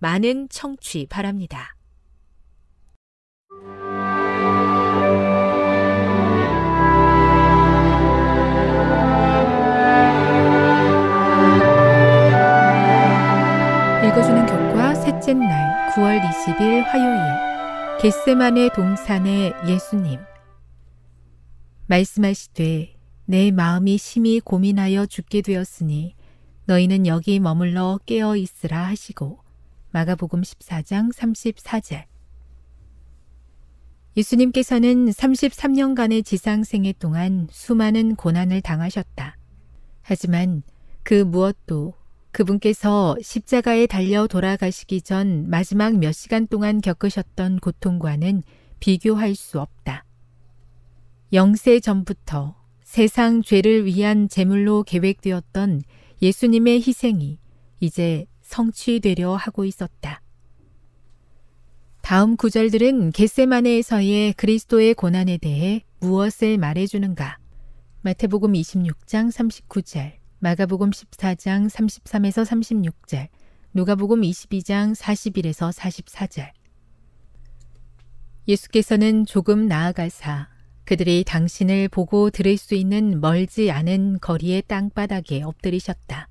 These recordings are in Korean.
많은 청취 바랍니다. 읽어주는 교과 셋째 날 9월 20일 화요일 겟세만의 동산의 예수님 말씀하시되 내 마음이 심히 고민하여 죽게 되었으니 너희는 여기 머물러 깨어 있으라 하시고 마가복음 14장 34절 예수님께서는 33년간의 지상 생애 동안 수많은 고난을 당하셨다. 하지만 그 무엇도 그분께서 십자가에 달려 돌아가시기 전 마지막 몇 시간 동안 겪으셨던 고통과는 비교할 수 없다. 영세 전부터 세상 죄를 위한 제물로 계획되었던 예수님의 희생이 이제 성취되려 하고 있었다. 다음 구절들은 겟세마네에서의 그리스도의 고난에 대해 무엇을 말해주는가? 마태복음 26장 39절, 마가복음 14장 33에서 36절, 누가복음 22장 41에서 44절. 예수께서는 조금 나아가사 그들이 당신을 보고 들을 수 있는 멀지 않은 거리의 땅바닥에 엎드리셨다.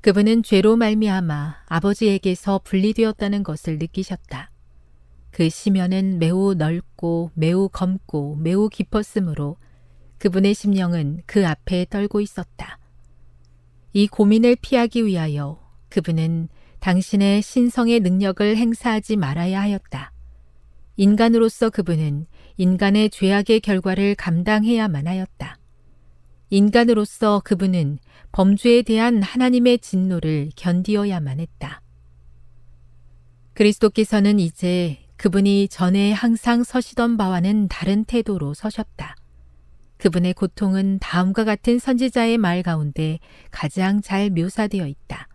그분은 죄로 말미암아 아버지에게서 분리되었다는 것을 느끼셨다. 그 시면은 매우 넓고 매우 검고 매우 깊었으므로 그분의 심령은 그 앞에 떨고 있었다. 이 고민을 피하기 위하여 그분은 당신의 신성의 능력을 행사하지 말아야 하였다. 인간으로서 그분은 인간의 죄악의 결과를 감당해야만 하였다. 인간으로서 그분은 범죄에 대한 하나님의 진노를 견디어야만 했다. 그리스도께서는 이제 그분이 전에 항상 서시던 바와는 다른 태도로 서셨다. 그분의 고통은 다음과 같은 선지자의 말 가운데 가장 잘 묘사되어 있다.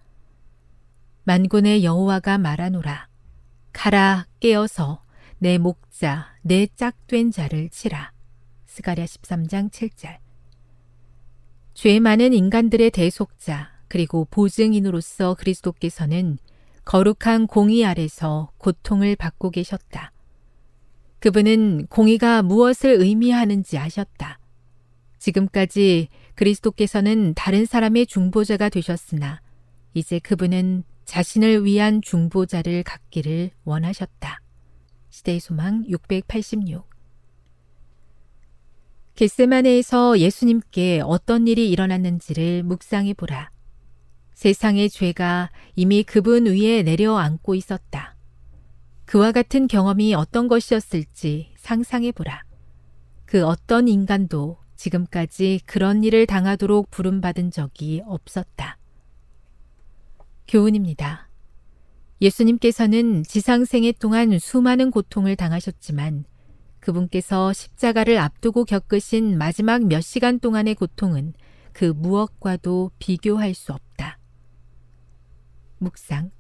만군의 여호와가 말하노라. 가라 깨어서 내 목자 내 짝된 자를 치라. 스가랴 13장 7절. 죄 많은 인간들의 대속자 그리고 보증인으로서 그리스도께서는 거룩한 공의 아래서 고통을 받고 계셨다. 그분은 공의가 무엇을 의미하는지 아셨다. 지금까지 그리스도께서는 다른 사람의 중보자가 되셨으나 이제 그분은 자신을 위한 중보자를 갖기를 원하셨다. 시대의 소망 686 겟세마네에서 예수님께 어떤 일이 일어났는지를 묵상해 보라. 세상의 죄가 이미 그분 위에 내려앉고 있었다. 그와 같은 경험이 어떤 것이었을지 상상해 보라. 그 어떤 인간도 지금까지 그런 일을 당하도록 부름받은 적이 없었다. 교훈입니다. 예수님께서는 지상생애 동안 수많은 고통을 당하셨지만 그분께서 십자가를 앞두고 겪으신 마지막 몇 시간 동안의 고통은 그 무엇과도 비교할 수 없다. 묵상.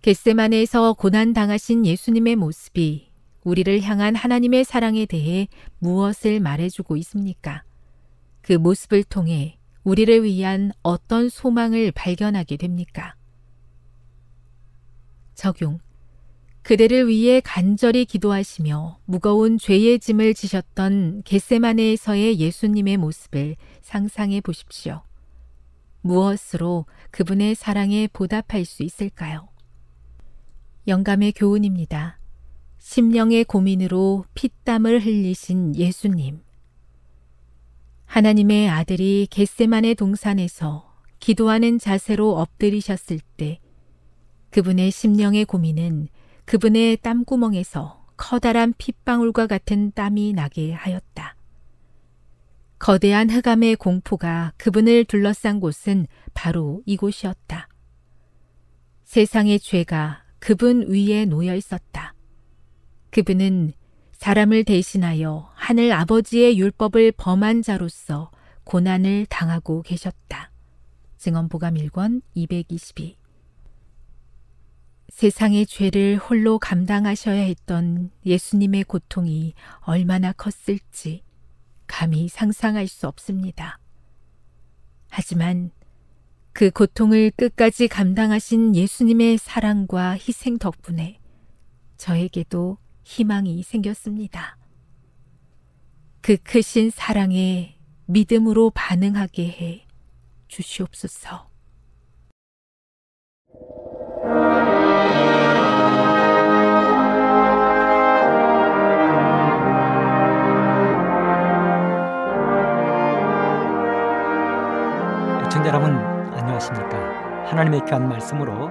겟세만에서 고난 당하신 예수님의 모습이 우리를 향한 하나님의 사랑에 대해 무엇을 말해주고 있습니까? 그 모습을 통해 우리를 위한 어떤 소망을 발견하게 됩니까? 적용. 그대를 위해 간절히 기도하시며 무거운 죄의 짐을 지셨던 겟세마네에서의 예수님의 모습을 상상해 보십시오. 무엇으로 그분의 사랑에 보답할 수 있을까요? 영감의 교훈입니다. 심령의 고민으로 피땀을 흘리신 예수님. 하나님의 아들이 겟세만의 동산에서 기도하는 자세로 엎드리셨을 때 그분의 심령의 고민은 그분의 땀구멍에서 커다란 핏방울과 같은 땀이 나게 하였다. 거대한 흑암의 공포가 그분을 둘러싼 곳은 바로 이곳이었다. 세상의 죄가 그분 위에 놓여 있었다. 그분은 사람을 대신하여 하늘 아버지의 율법을 범한 자로서 고난을 당하고 계셨다. 증언보감 1권 222 세상의 죄를 홀로 감당하셔야 했던 예수님의 고통이 얼마나 컸을지 감히 상상할 수 없습니다. 하지만 그 고통을 끝까지 감당하신 예수님의 사랑과 희생 덕분에 저에게도 희망이 생겼습니다. 그 크신 사랑에 믿음으로 반응하게 해 주시옵소서. 하나님의 귀한 말씀으로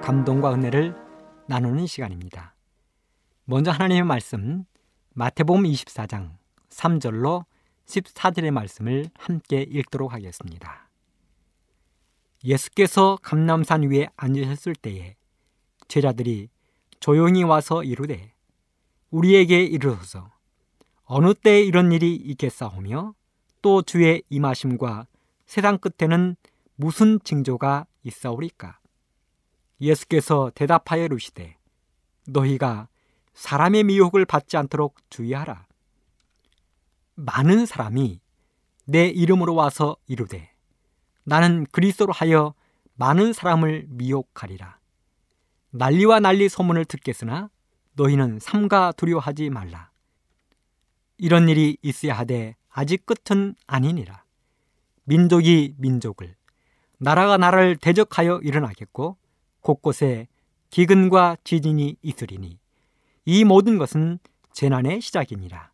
감동과 은혜를 나누는 시간입니다. 먼저 하나님의 말씀 마태복음 24장 3절로 14절의 말씀을 함께 읽도록 하겠습니다. 예수께서 감남산 위에 앉으셨을 때에 제자들이 조용히 와서 이르되 우리에게 이르소서 어느 때 이런 일이 있겠사오며 또 주의 임하심과 세상 끝에는 무슨 징조가 있사오리까 예수께서 대답하여 이르시되 너희가 사람의 미혹을 받지 않도록 주의하라. 많은 사람이 내 이름으로 와서 이르되 나는 그리스도로 하여 많은 사람을 미혹하리라. 난리와 난리 소문을 듣겠으나 너희는 삼가 두려워하지 말라. 이런 일이 있어야 하되 아직 끝은 아니니라. 민족이 민족을, 나라가 나라를 대적하여 일어나겠고 곳곳에 기근과 지진이 있으리니 이 모든 것은 재난의 시작이니라.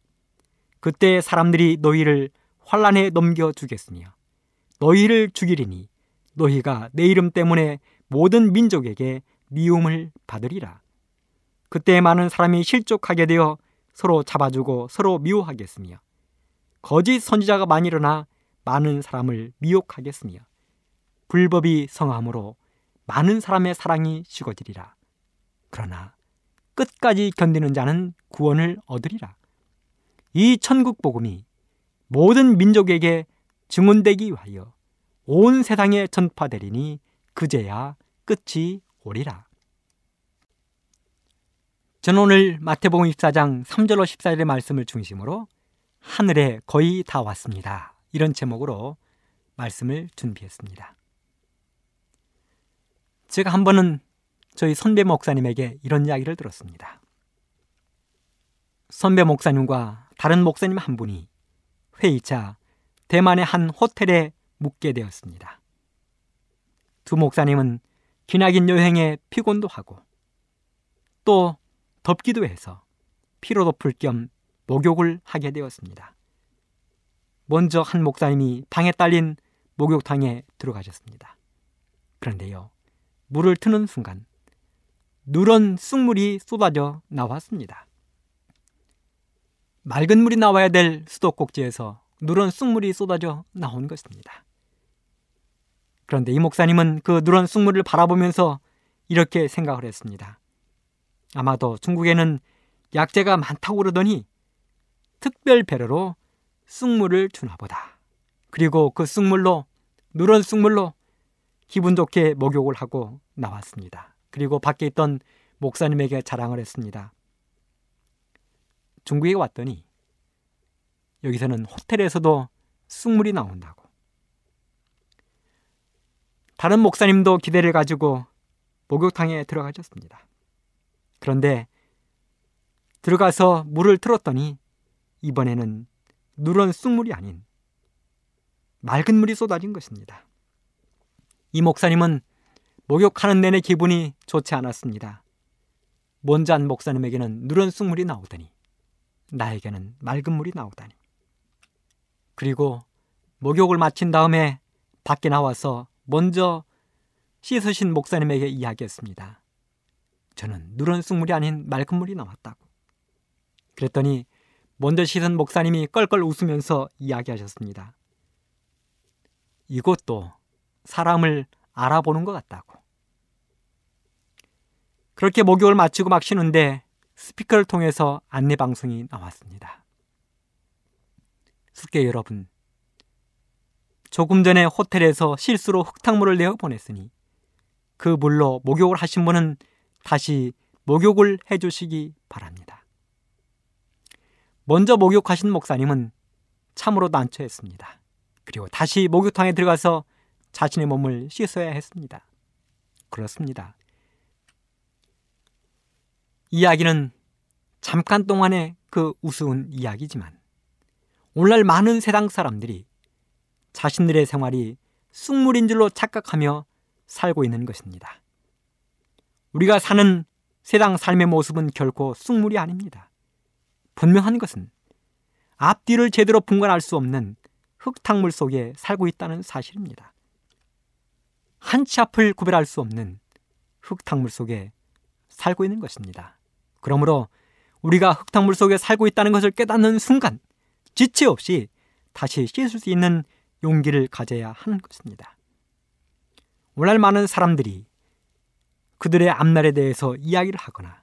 그때 사람들이 너희를 환란에 넘겨 주겠으며 너희를 죽이리니 너희가 내 이름 때문에 모든 민족에게 미움을 받으리라. 그때 많은 사람이 실족하게 되어 서로 잡아주고 서로 미워하겠으며 거짓 선지자가 많이 일어나 많은 사람을 미혹하겠으며 불법이 성함으로 많은 사람의 사랑이 식어지리라. 그러나 끝까지 견디는 자는 구원을 얻으리라. 이 천국 복음이 모든 민족에게 증언되기 위하여 온 세상에 전파되리니 그제야 끝이 오리라. 저는 오늘 마태복음 24장 3절로 14절의 말씀을 중심으로 하늘에 거의 다 왔습니다. 이런 제목으로 말씀을 준비했습니다. 제가 한 번은 저희 선배 목사님에게 이런 이야기를 들었습니다. 선배 목사님과 다른 목사님 한 분이 회의차 대만의 한 호텔에 묵게 되었습니다. 두 목사님은 기나긴 여행에 피곤도 하고 또 덥기도 해서 피로도 풀 겸 목욕을 하게 되었습니다. 먼저 한 목사님이 방에 딸린 목욕탕에 들어가셨습니다. 그런데요, 물을 트는 순간 누런 쑥물이 쏟아져 나왔습니다. 맑은 물이 나와야 될 수도꼭지에서 누런 쑥물이 쏟아져 나온 것입니다. 그런데 이 목사님은 그 누런 쑥물을 바라보면서 이렇게 생각을 했습니다. 아마도 중국에는 약재가 많다고 그러더니 특별 배려로 쑥물을 주나 보다. 그리고 그 쑥물로 누런 쑥물로 기분 좋게 목욕을 하고 나왔습니다. 그리고 밖에 있던 목사님에게 자랑을 했습니다. 중국에 왔더니 여기서는 호텔에서도 쑥물이 나온다고. 다른 목사님도 기대를 가지고 목욕탕에 들어가셨습니다. 그런데 들어가서 물을 틀었더니 이번에는 누런 쑥물이 아닌 맑은 물이 쏟아진 것입니다. 이 목사님은 목욕하는 내내 기분이 좋지 않았습니다. 먼지한 목사님에게는 누런 쑥물이 나오더니 나에게는 맑은 물이 나오다니. 그리고 목욕을 마친 다음에 밖에 나와서 먼저 씻으신 목사님에게 이야기했습니다. 저는 누런 쑥물이 아닌 맑은 물이 나왔다고. 그랬더니 먼저 씻은 목사님이 껄껄 웃으면서 이야기하셨습니다. 이것도 사람을 알아보는 것 같다고. 그렇게 목욕을 마치고 막 쉬는데 스피커를 통해서 안내 방송이 나왔습니다. 숙계 여러분, 조금 전에 호텔에서 실수로 흙탕물을 내어 보냈으니 그 물로 목욕을 하신 분은 다시 목욕을 해 주시기 바랍니다. 먼저 목욕하신 목사님은 참으로 난처했습니다. 그리고 다시 목욕탕에 들어가서 자신의 몸을 씻어야 했습니다. 그렇습니다. 이야기는 잠깐 동안의 그 우스운 이야기지만 오늘날 많은 세상 사람들이 자신들의 생활이 쑥물인 줄로 착각하며 살고 있는 것입니다. 우리가 사는 세상 삶의 모습은 결코 쑥물이 아닙니다. 분명한 것은 앞뒤를 제대로 분간할 수 없는 흙탕물 속에 살고 있다는 사실입니다. 한치 앞을 구별할 수 없는 흙탕물 속에 살고 있는 것입니다. 그러므로 우리가 흙탕물 속에 살고 있다는 것을 깨닫는 순간 지체 없이 다시 씻을 수 있는 용기를 가져야 하는 것입니다. 오늘날 많은 사람들이 그들의 앞날에 대해서 이야기를 하거나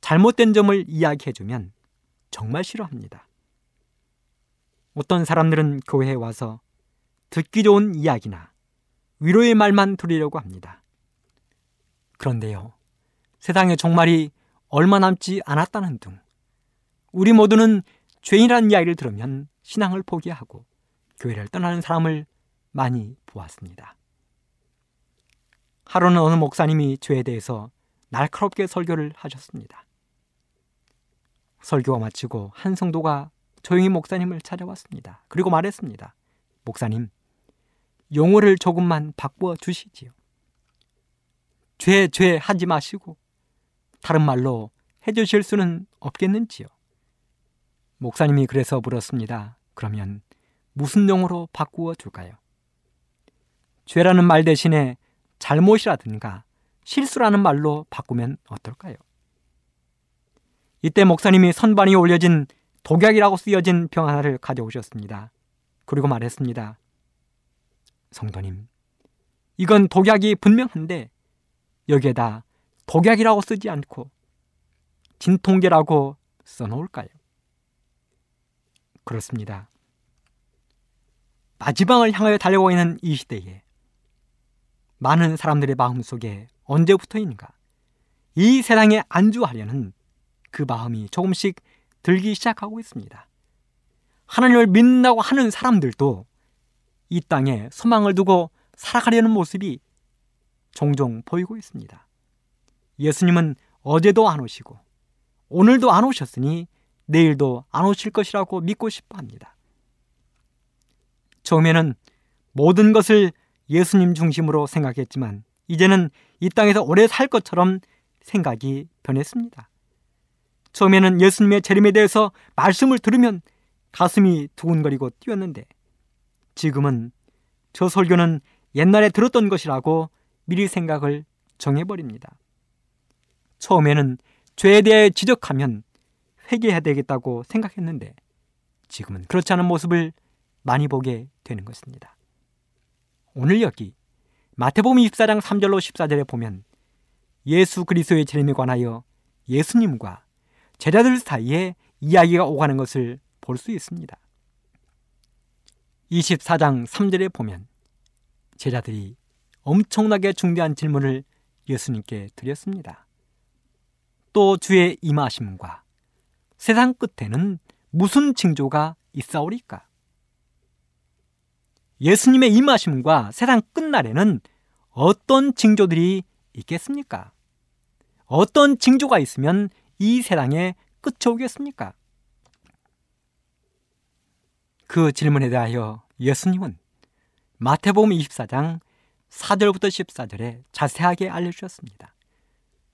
잘못된 점을 이야기해주면 정말 싫어합니다. 어떤 사람들은 교회에 와서 듣기 좋은 이야기나 위로의 말만 들으려고 합니다. 그런데요, 세상의 종말이 얼마 남지 않았다는 등 우리 모두는 죄인이라는 이야기를 들으면 신앙을 포기하고 교회를 떠나는 사람을 많이 보았습니다. 하루는 어느 목사님이 죄에 대해서 날카롭게 설교를 하셨습니다. 설교가 마치고 한 성도가 조용히 목사님을 찾아왔습니다. 그리고 말했습니다. 목사님, 용어를 조금만 바꾸어 주시지요. 죄, 죄 하지 마시고 다른 말로 해 주실 수는 없겠는지요? 목사님이 그래서 물었습니다. 그러면 무슨 용어로 바꾸어 줄까요? 죄라는 말 대신에 잘못이라든가 실수라는 말로 바꾸면 어떨까요? 이때 목사님이 선반이 올려진 독약이라고 쓰여진 병 하나를 가져오셨습니다. 그리고 말했습니다. 성도님, 이건 독약이 분명한데 여기에다 독약이라고 쓰지 않고 진통제라고 써놓을까요? 그렇습니다. 마지막을 향하여 달려가고 있는 이 시대에 많은 사람들의 마음속에 언제부터인가 이 세상에 안주하려는 그 마음이 조금씩 들기 시작하고 있습니다. 하나님을 믿는다고 하는 사람들도 이 땅에 소망을 두고 살아가려는 모습이 종종 보이고 있습니다. 예수님은 어제도 안 오시고 오늘도 안 오셨으니 내일도 안 오실 것이라고 믿고 싶어 합니다. 처음에는 모든 것을 예수님 중심으로 생각했지만 이제는 이 땅에서 오래 살 것처럼 생각이 변했습니다. 처음에는 예수님의 재림에 대해서 말씀을 들으면 가슴이 두근거리고 뛰었는데 지금은 저 설교는 옛날에 들었던 것이라고 미리 생각을 정해버립니다. 처음에는 죄에 대해 지적하면 회개해야 되겠다고 생각했는데 지금은 그렇지 않은 모습을 많이 보게 되는 것입니다. 오늘 여기 마태복음 24장 3절로 14절에 보면 예수 그리스도의 재림에 관하여 예수님과 제자들 사이에 이야기가 오가는 것을 볼 수 있습니다. 24장 3절에 보면 제자들이 엄청나게 중대한 질문을 예수님께 드렸습니다. 또 주의 임하심과 세상 끝에는 무슨 징조가 있사오리까? 예수님의 임하심과 세상 끝날에는 어떤 징조들이 있겠습니까? 어떤 징조가 있으면 이 세상에 끝이 오겠습니까? 그 질문에 대하여 예수님은 마태복음 24장 4절부터 14절에 자세하게 알려주셨습니다.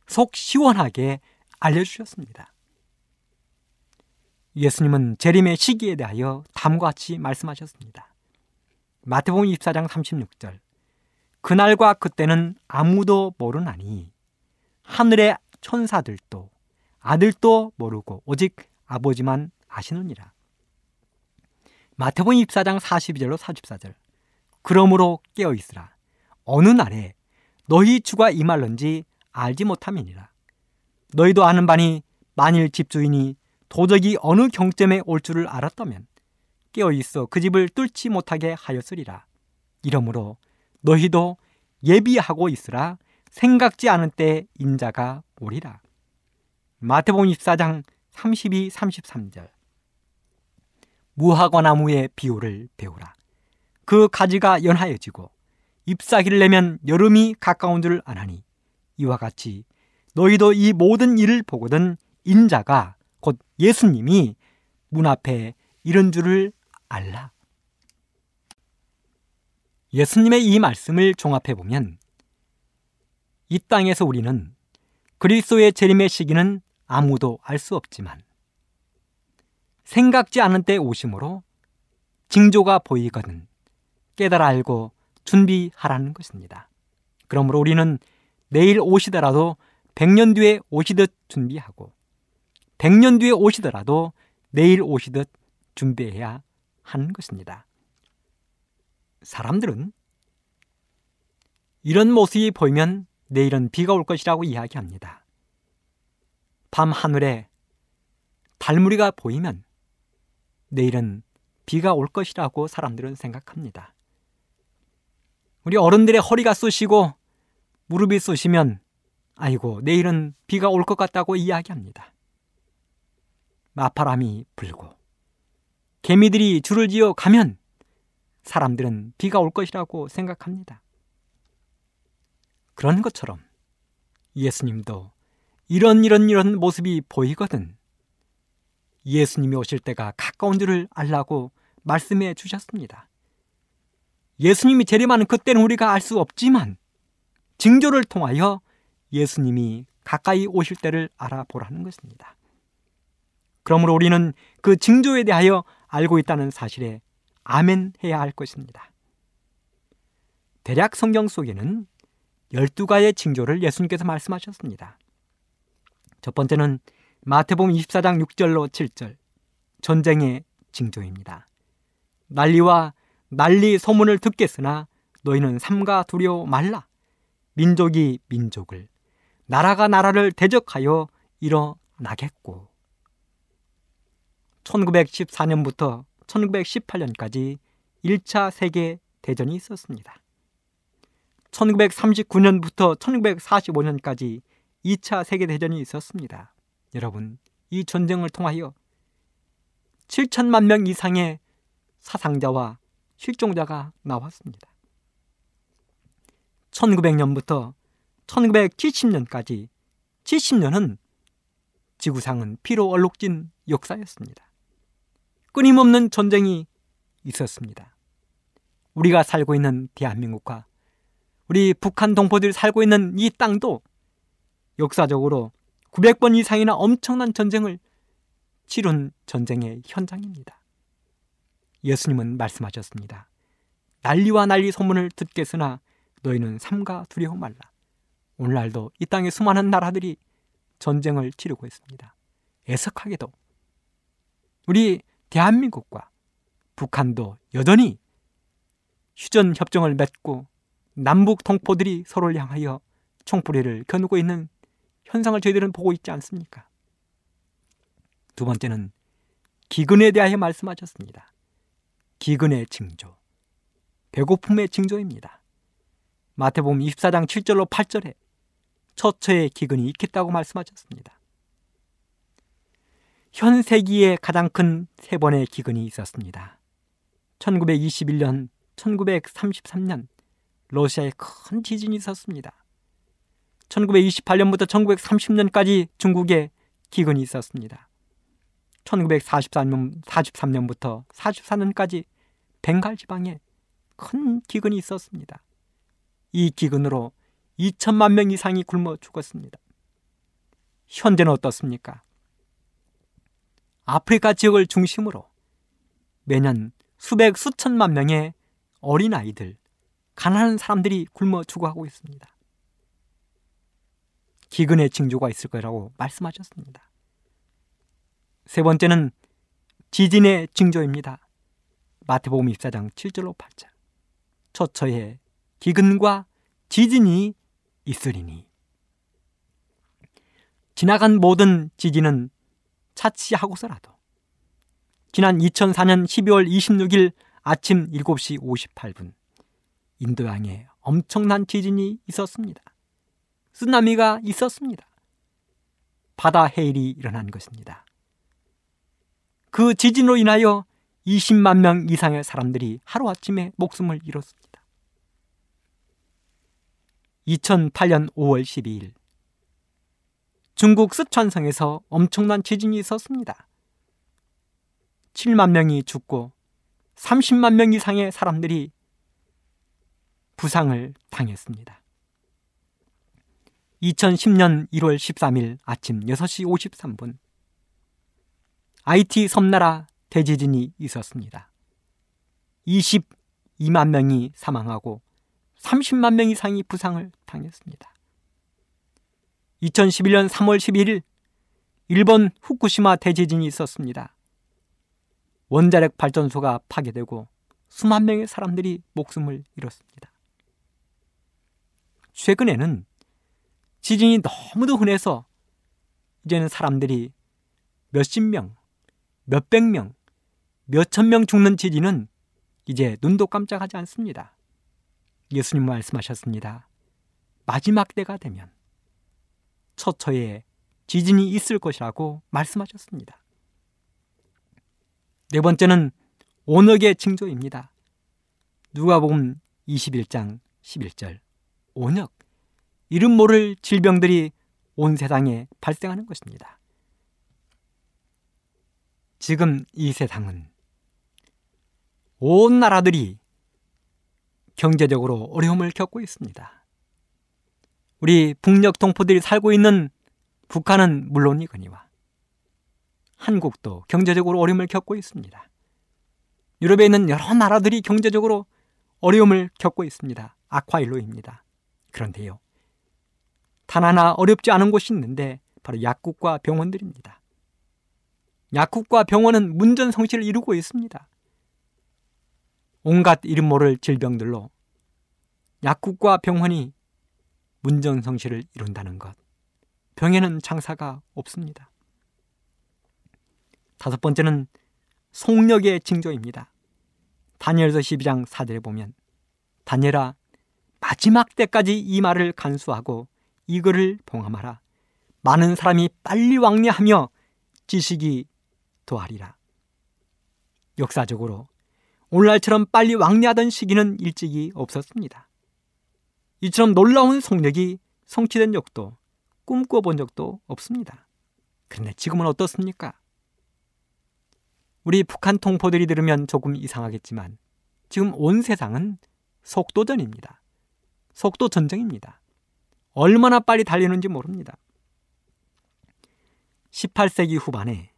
속 시원하게 알려주셨습니다. 예수님은 재림의 시기에 대하여 다음과 같이 말씀하셨습니다. 마태복음 24장 36절 그날과 그때는 아무도 모르나니 하늘의 천사들도 아들도 모르고 오직 아버지만 아시느니라. 마태복음 24장 42절로 44절 그러므로 깨어 있으라 어느 날에 너희 주가 임할런지 알지 못함이니라. 너희도 아는 바니 만일 집주인이 도적이 어느 경점에 올 줄을 알았다면 깨어 있어 그 집을 뚫지 못하게 하였으리라. 이러므로 너희도 예비하고 있으라 생각지 않은 때 인자가 오리라. 마태복음 24장 32, 33절 무화과 나무의 비유를 배우라. 그 가지가 연하여지고 잎사귀를 내면 여름이 가까운 줄 아나니 이와 같이 너희도 이 모든 일을 보거든 인자가 곧 예수님이 문 앞에 이런 줄을 알라. 예수님의 이 말씀을 종합해 보면 이 땅에서 우리는 그리스도의 재림의 시기는 아무도 알 수 없지만 생각지 않은 때 오심으로 징조가 보이거든 깨달아 알고 준비하라는 것입니다. 그러므로 우리는 내일 오시더라도 100년 뒤에 오시듯 준비하고 100년 뒤에 오시더라도 내일 오시듯 준비해야 하는 것입니다. 사람들은 이런 모습이 보이면 내일은 비가 올 것이라고 이야기합니다. 밤 하늘에 달무리가 보이면 내일은 비가 올 것이라고 사람들은 생각합니다. 우리 어른들의 허리가 쑤시고 무릎이 쑤시면 아이고 내일은 비가 올 것 같다고 이야기합니다. 마파람이 불고 개미들이 줄을 지어 가면 사람들은 비가 올 것이라고 생각합니다. 그런 것처럼 예수님도 이런 이런 이런 모습이 보이거든 예수님이 오실 때가 가까운 줄을 알라고 말씀해 주셨습니다. 예수님이 재림하는 그때는 우리가 알 수 없지만 징조를 통하여 예수님이 가까이 오실 때를 알아보라는 것입니다. 그러므로 우리는 그 징조에 대하여 알고 있다는 사실에 아멘 해야 할 것입니다. 대략 성경 속에는 12가지의 징조를 예수님께서 말씀하셨습니다. 첫 번째는 마태복음 24장 6절로 7절 전쟁의 징조입니다. 난리와 난리 소문을 듣겠으나 너희는 삼가 두려워 말라. 민족이 민족을, 나라가 나라를 대적하여 일어나겠고. 1914년부터 1918년까지 1차 세계 대전이 있었습니다. 1939년부터 1945년까지 2차 세계 대전이 있었습니다. 여러분, 이 전쟁을 통하여 7천만 명 이상의 사상자와 실종자가 나왔습니다. 1900년부터 1970년까지 70년은 지구상은 피로 얼룩진 역사였습니다. 끊임없는 전쟁이 있었습니다. 우리가 살고 있는 대한민국과 우리 북한 동포들이 살고 있는 이 땅도 역사적으로 900번 이상이나 엄청난 전쟁을 치룬 전쟁의 현장입니다. 예수님은 말씀하셨습니다. 난리와 난리 소문을 듣겠으나 너희는 삼가 두려워 말라. 오늘날도 이 땅의 수많은 나라들이 전쟁을 치르고 있습니다. 애석하게도 우리 대한민국과 북한도 여전히 휴전 협정을 맺고 남북 동포들이 서로를 향하여 총불리를 겨누고 있는 현상을 저희들은 보고 있지 않습니까? 두 번째는 기근에 대하여 말씀하셨습니다. 기근의 징조, 배고픔의 징조입니다. 마태복음 24장 7절로 8절에 처처의 기근이 있겠다고 말씀하셨습니다. 현 세기에 가장 큰 세 번의 기근이 있었습니다. 1921년, 1933년 러시아에 큰 지진이 있었습니다. 1928년부터 1930년까지 중국에 기근이 있었습니다. 1943년, 43년부터 44년까지 벵갈 지방에 큰 기근이 있었습니다. 이 기근으로 2천만 명 이상이 굶어 죽었습니다. 현재는 어떻습니까? 아프리카 지역을 중심으로 매년 수백 수천만 명의 어린 아이들, 가난한 사람들이 굶어 죽어가고 있습니다. 기근의 징조가 있을 거라고 말씀하셨습니다. 세 번째는 지진의 징조입니다. 마태복음 24장 7절로 8절. 처처에 기근과 지진이 있으리니. 지나간 모든 지진은 차치하고서라도 지난 2004년 12월 26일 아침 7시 58분 인도양에 엄청난 지진이 있었습니다. 쓰나미가 있었습니다. 바다 해일이 일어난 것입니다. 그 지진으로 인하여 20만 명 이상의 사람들이 하루아침에 목숨을 잃었습니다. 2008년 5월 12일 중국 쓰촨성에서 엄청난 지진이 있었습니다. 7만 명이 죽고 30만 명 이상의 사람들이 부상을 당했습니다. 2010년 1월 13일 아침 6시 53분 IT 섬나라 대지진이 있었습니다. 22만 명이 사망하고 30만 명 이상이 부상을 당했습니다. 2011년 3월 11일 일본 후쿠시마 대지진이 있었습니다. 원자력 발전소가 파괴되고 수만 명의 사람들이 목숨을 잃었습니다. 최근에는 지진이 너무도 흔해서 이제는 사람들이 몇십 명, 몇백 명, 몇천 명 죽는 지진은 이제 눈도 깜짝하지 않습니다. 예수님 말씀하셨습니다. 마지막 때가 되면 처처에 지진이 있을 것이라고 말씀하셨습니다. 네 번째는 온역의 징조입니다. 누가복음 21장 11절 온역 이름 모를 질병들이 온 세상에 발생하는 것입니다. 지금 이 세상은 온 나라들이 경제적으로 어려움을 겪고 있습니다. 우리 북녘 동포들이 살고 있는 북한은 물론이거니와 한국도 경제적으로 어려움을 겪고 있습니다. 유럽에 있는 여러 나라들이 경제적으로 어려움을 겪고 있습니다. 아쿠아일로입니다. 그런데요. 단 하나 어렵지 않은 곳이 있는데 바로 약국과 병원들입니다. 약국과 병원은 문전성시를 이루고 있습니다. 온갖 이름 모를 질병들로 약국과 병원이 문전성시를 이룬다는 것. 병에는 장사가 없습니다. 다섯 번째는 속력의 징조입니다. 다니엘서 12장 4절에 보면 다니엘아 마지막 때까지 이 말을 간수하고 이거를 봉함하라. 많은 사람이 빨리 왕래하며 지식이 도하리라. 역사적으로 오늘날처럼 빨리 왕래하던 시기는 일찍이 없었습니다. 이처럼 놀라운 성력이 성취된 적도 꿈꿔본 적도 없습니다. 그런데 지금은 어떻습니까? 우리 북한 통포들이 들으면 조금 이상하겠지만 지금 온 세상은 속도전입니다. 속도 전쟁입니다. 얼마나 빨리 달리는지 모릅니다. 18세기 후반에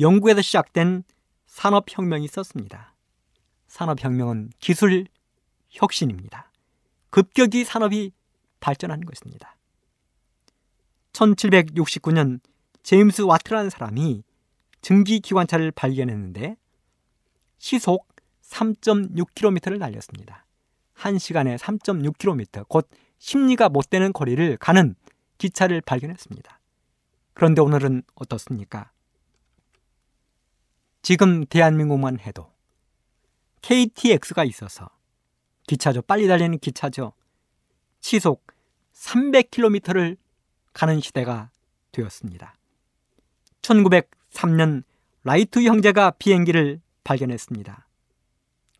영국에서 시작된 산업혁명이 있었습니다. 산업혁명은 기술 혁신입니다. 급격히 산업이 발전하는 것입니다. 1769년 제임스 와트라는 사람이 증기 기관차를 발견했는데 시속 3.6km를 날렸습니다. 1시간에 3.6km, 곧 심리가 못 되는 거리를 가는 기차를 발견했습니다. 그런데 오늘은 어떻습니까? 지금 대한민국만 해도 KTX가 있어서 기차죠. 빨리 달리는 기차죠. 시속 300km를 가는 시대가 되었습니다. 1903년 라이트 형제가 비행기를 발견했습니다.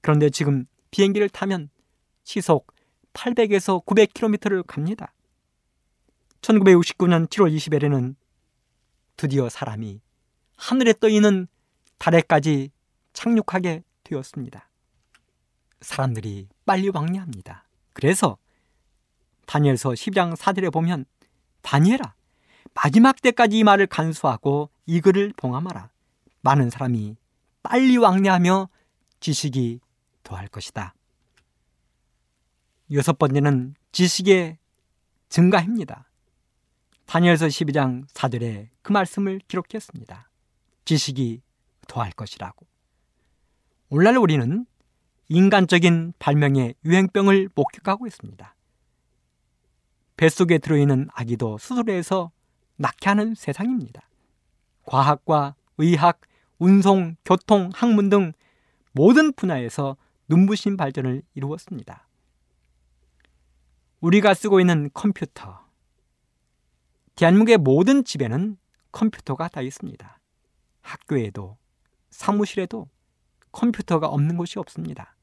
그런데 지금 비행기를 타면 시속 800에서 900km를 갑니다. 1969년 7월 20일에는 드디어 사람이 하늘에 떠 있는 달에까지 착륙하게 되었습니다. 사람들이 빨리 왕래합니다. 그래서 다니엘서 10장 4절에 보면 다니엘아 마지막 때까지 이 말을 간수하고 이 글을 봉함하라. 많은 사람이 빨리 왕래하며 지식이 더할 것이다. 여섯 번째는 지식의 증가입니다. 다니엘서 12장 4절에 그 말씀을 기록했습니다. 지식이 더할 것이라고. 오늘날 우리는 인간적인 발명의 유행병을 목격하고 있습니다. 뱃속에 들어있는 아기도 수술해서 낳게 하는 세상입니다. 과학과 의학, 운송, 교통, 학문 등 모든 분야에서 눈부신 발전을 이루었습니다. 우리가 쓰고 있는 컴퓨터. 대한민국의 모든 집에는 컴퓨터가 다 있습니다. 학교에도, 사무실에도 컴퓨터가 없는 곳이 없습니다.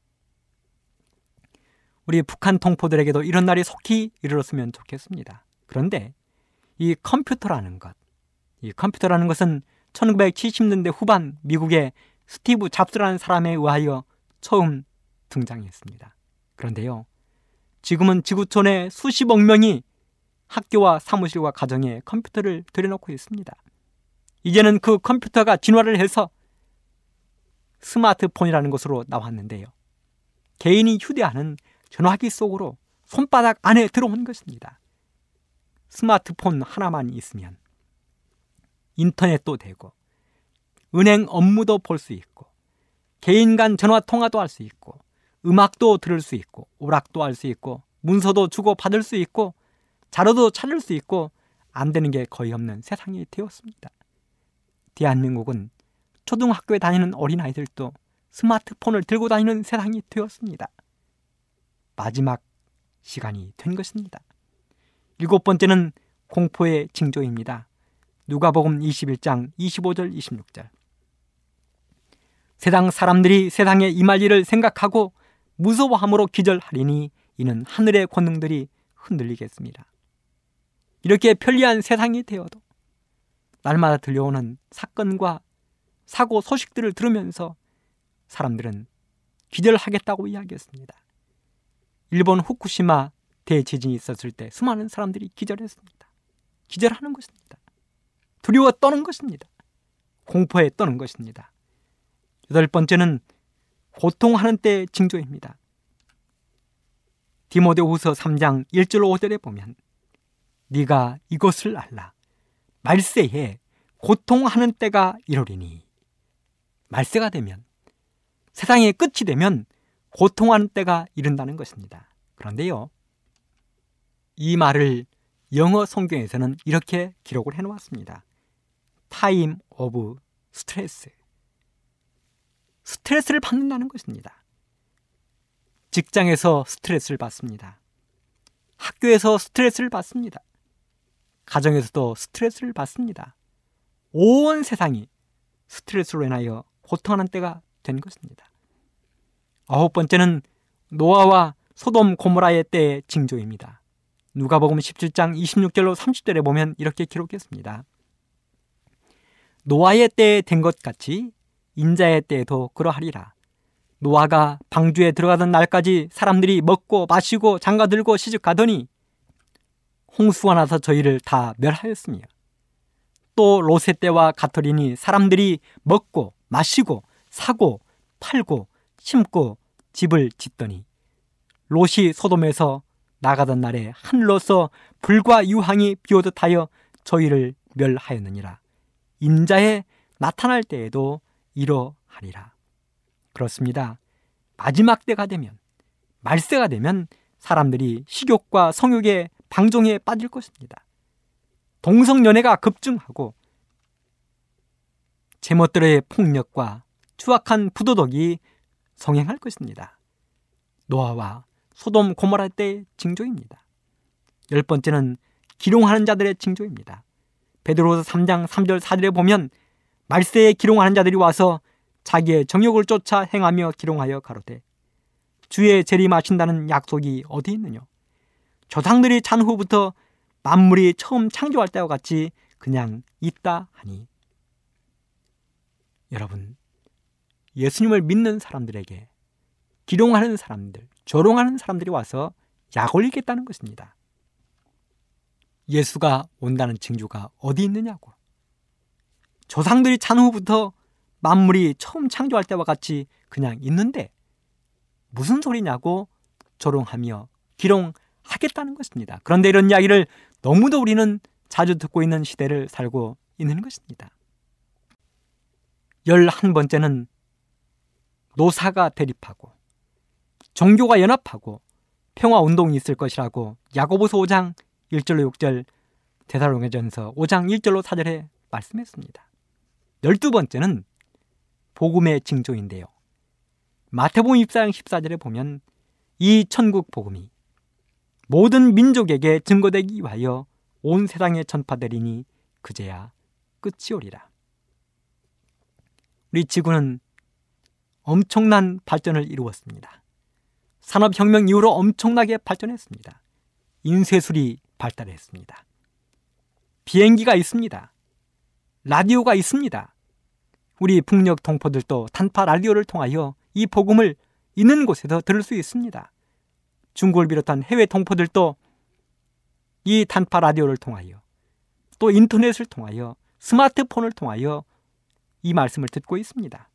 우리 북한 동포들에게도 이런 날이 속히 이르렀으면 좋겠습니다. 그런데 이 컴퓨터라는 것, 이 컴퓨터라는 것은 1970년대 후반 미국의 스티브 잡스라는 사람에 의하여 처음 등장했습니다. 그런데요, 지금은 지구촌의 수십억 명이 학교와 사무실과 가정에 컴퓨터를 들여놓고 있습니다. 이제는 그 컴퓨터가 진화를 해서 스마트폰이라는 것으로 나왔는데요. 개인이 휴대하는 전화기 속으로 손바닥 안에 들어온 것입니다. 스마트폰 하나만 있으면 인터넷도 되고 은행 업무도 볼 수 있고 개인 간 전화 통화도 할 수 있고 음악도 들을 수 있고 오락도 할 수 있고 문서도 주고 받을 수 있고 자료도 찾을 수 있고 안 되는 게 거의 없는 세상이 되었습니다. 대한민국은 초등학교에 다니는 어린아이들도 스마트폰을 들고 다니는 세상이 되었습니다. 마지막 시간이 된 것입니다. 일곱 번째는 공포의 징조입니다. 누가복음 21장 25절 26절. 세상 사람들이 세상에 임할 일을 생각하고 무서워함으로 기절하리니 이는 하늘의 권능들이 흔들리겠습니다. 이렇게 편리한 세상이 되어도 날마다 들려오는 사건과 사고 소식들을 들으면서 사람들은 기절하겠다고 이야기했습니다. 일본 후쿠시마 대지진이 있었을 때 수많은 사람들이 기절했습니다. 기절하는 것입니다. 두려워 떠는 것입니다. 공포에 떠는 것입니다. 여덟 번째는 고통하는 때 징조입니다. 디모데후서 3장 1절 5절에 보면 네가 이것을 알라 말세에 고통하는 때가 이르리니 말세가 되면 세상의 끝이 되면 고통하는 때가 이른다는 것입니다. 그런데요. 이 말을 영어 성경에서는 이렇게 기록을 해 놓았습니다. Time of stress. 스트레스를 받는다는 것입니다. 직장에서 스트레스를 받습니다. 학교에서 스트레스를 받습니다. 가정에서도 스트레스를 받습니다. 온 세상이 스트레스로 인하여 고통하는 때가 된 것입니다. 아홉 번째는 노아와 소돔 고모라의 때의 징조입니다. 누가복음 17장 26절로 30절에 보면 이렇게 기록했습니다. 노아의 때에 된 것 같이 인자의 때에도 그러하리라. 노아가 방주에 들어가던 날까지 사람들이 먹고 마시고 장가들고 시집가더니 홍수가 나서 저희를 다 멸하였으며 또 로세 때와 같으리니 사람들이 먹고 마시고 사고 팔고 심고 집을 짓더니 롯이 소돔에서 나가던 날에 하늘로서 불과 유황이 비오듯 하여 저희를 멸하였느니라. 인자에 나타날 때에도 이러하리라. 그렇습니다. 마지막 때가 되면 말세가 되면 사람들이 식욕과 성욕의 방종에 빠질 것입니다. 동성연애가 급증하고 제멋대로의 폭력과 추악한 부도덕이 성행할 것입니다. 노아와 소돔 고모라 때의 징조입니다. 열 번째는 기롱하는 자들의 징조입니다. 베드로서 3장 3절 4절에 보면 말세에 기롱하는 자들이 와서 자기의 정욕을 쫓아 행하며 기롱하여 가로되 주의 재림하신다는 약속이 어디 있느냐 조상들이 찬 후부터 만물이 처음 창조할 때와 같이 그냥 있다 하니 여러분 예수님을 믿는 사람들에게 기롱하는 사람들, 조롱하는 사람들이 와서 약 올리겠다는 것입니다. 예수가 온다는 징조가 어디 있느냐고. 조상들이 찬 후부터 만물이 처음 창조할 때와 같이 그냥 있는데 무슨 소리냐고 조롱하며 기롱하겠다는 것입니다. 그런데 이런 이야기를 너무도 우리는 자주 듣고 있는 시대를 살고 있는 것입니다. 열한 번째는 노사가 대립하고 종교가 연합하고 평화 운동이 있을 것이라고 야고보서 5장 1절로 6절 대사로행전서 5장 1절로 4절에 말씀했습니다. 열두 번째는 복음의 징조인데요. 마태복음 24장 14절에 보면 이 천국 복음이 모든 민족에게 증거되기 위하여 온 세상에 전파되리니 그제야 끝이 오리라. 우리 지구는 엄청난 발전을 이루었습니다. 산업혁명 이후로 엄청나게 발전했습니다. 인쇄술이 발달했습니다. 비행기가 있습니다. 라디오가 있습니다. 우리 북녘 동포들도 단파 라디오를 통하여 이 복음을 있는 곳에서 들을 수 있습니다. 중국을 비롯한 해외 동포들도 이 단파 라디오를 통하여 또 인터넷을 통하여 스마트폰을 통하여 이 말씀을 듣고 있습니다.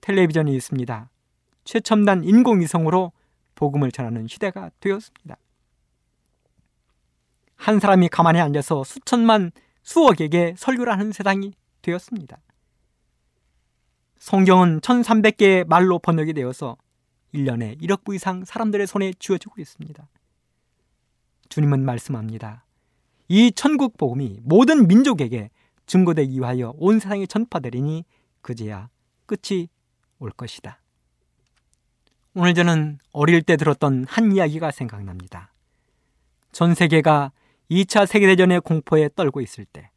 텔레비전이 있습니다. 최첨단 인공위성으로 복음을 전하는 시대가 되었습니다. 한 사람이 가만히 앉아서 수천만 수억에게 설교를 하는 세상이 되었습니다. 성경은 1300개의 말로 번역이 되어서 1년에 1억 부 이상 사람들의 손에 쥐어지고 있습니다. 주님은 말씀합니다. 이 천국 복음이 모든 민족에게 증거되기 위하여 온 세상에 전파되리니 그제야 끝이 올 것이다. 오늘 저는 어릴 때 들었던 한 이야기가 생각납니다. 전 세계가 2차 세계대전의 공포에 떨고 있을 때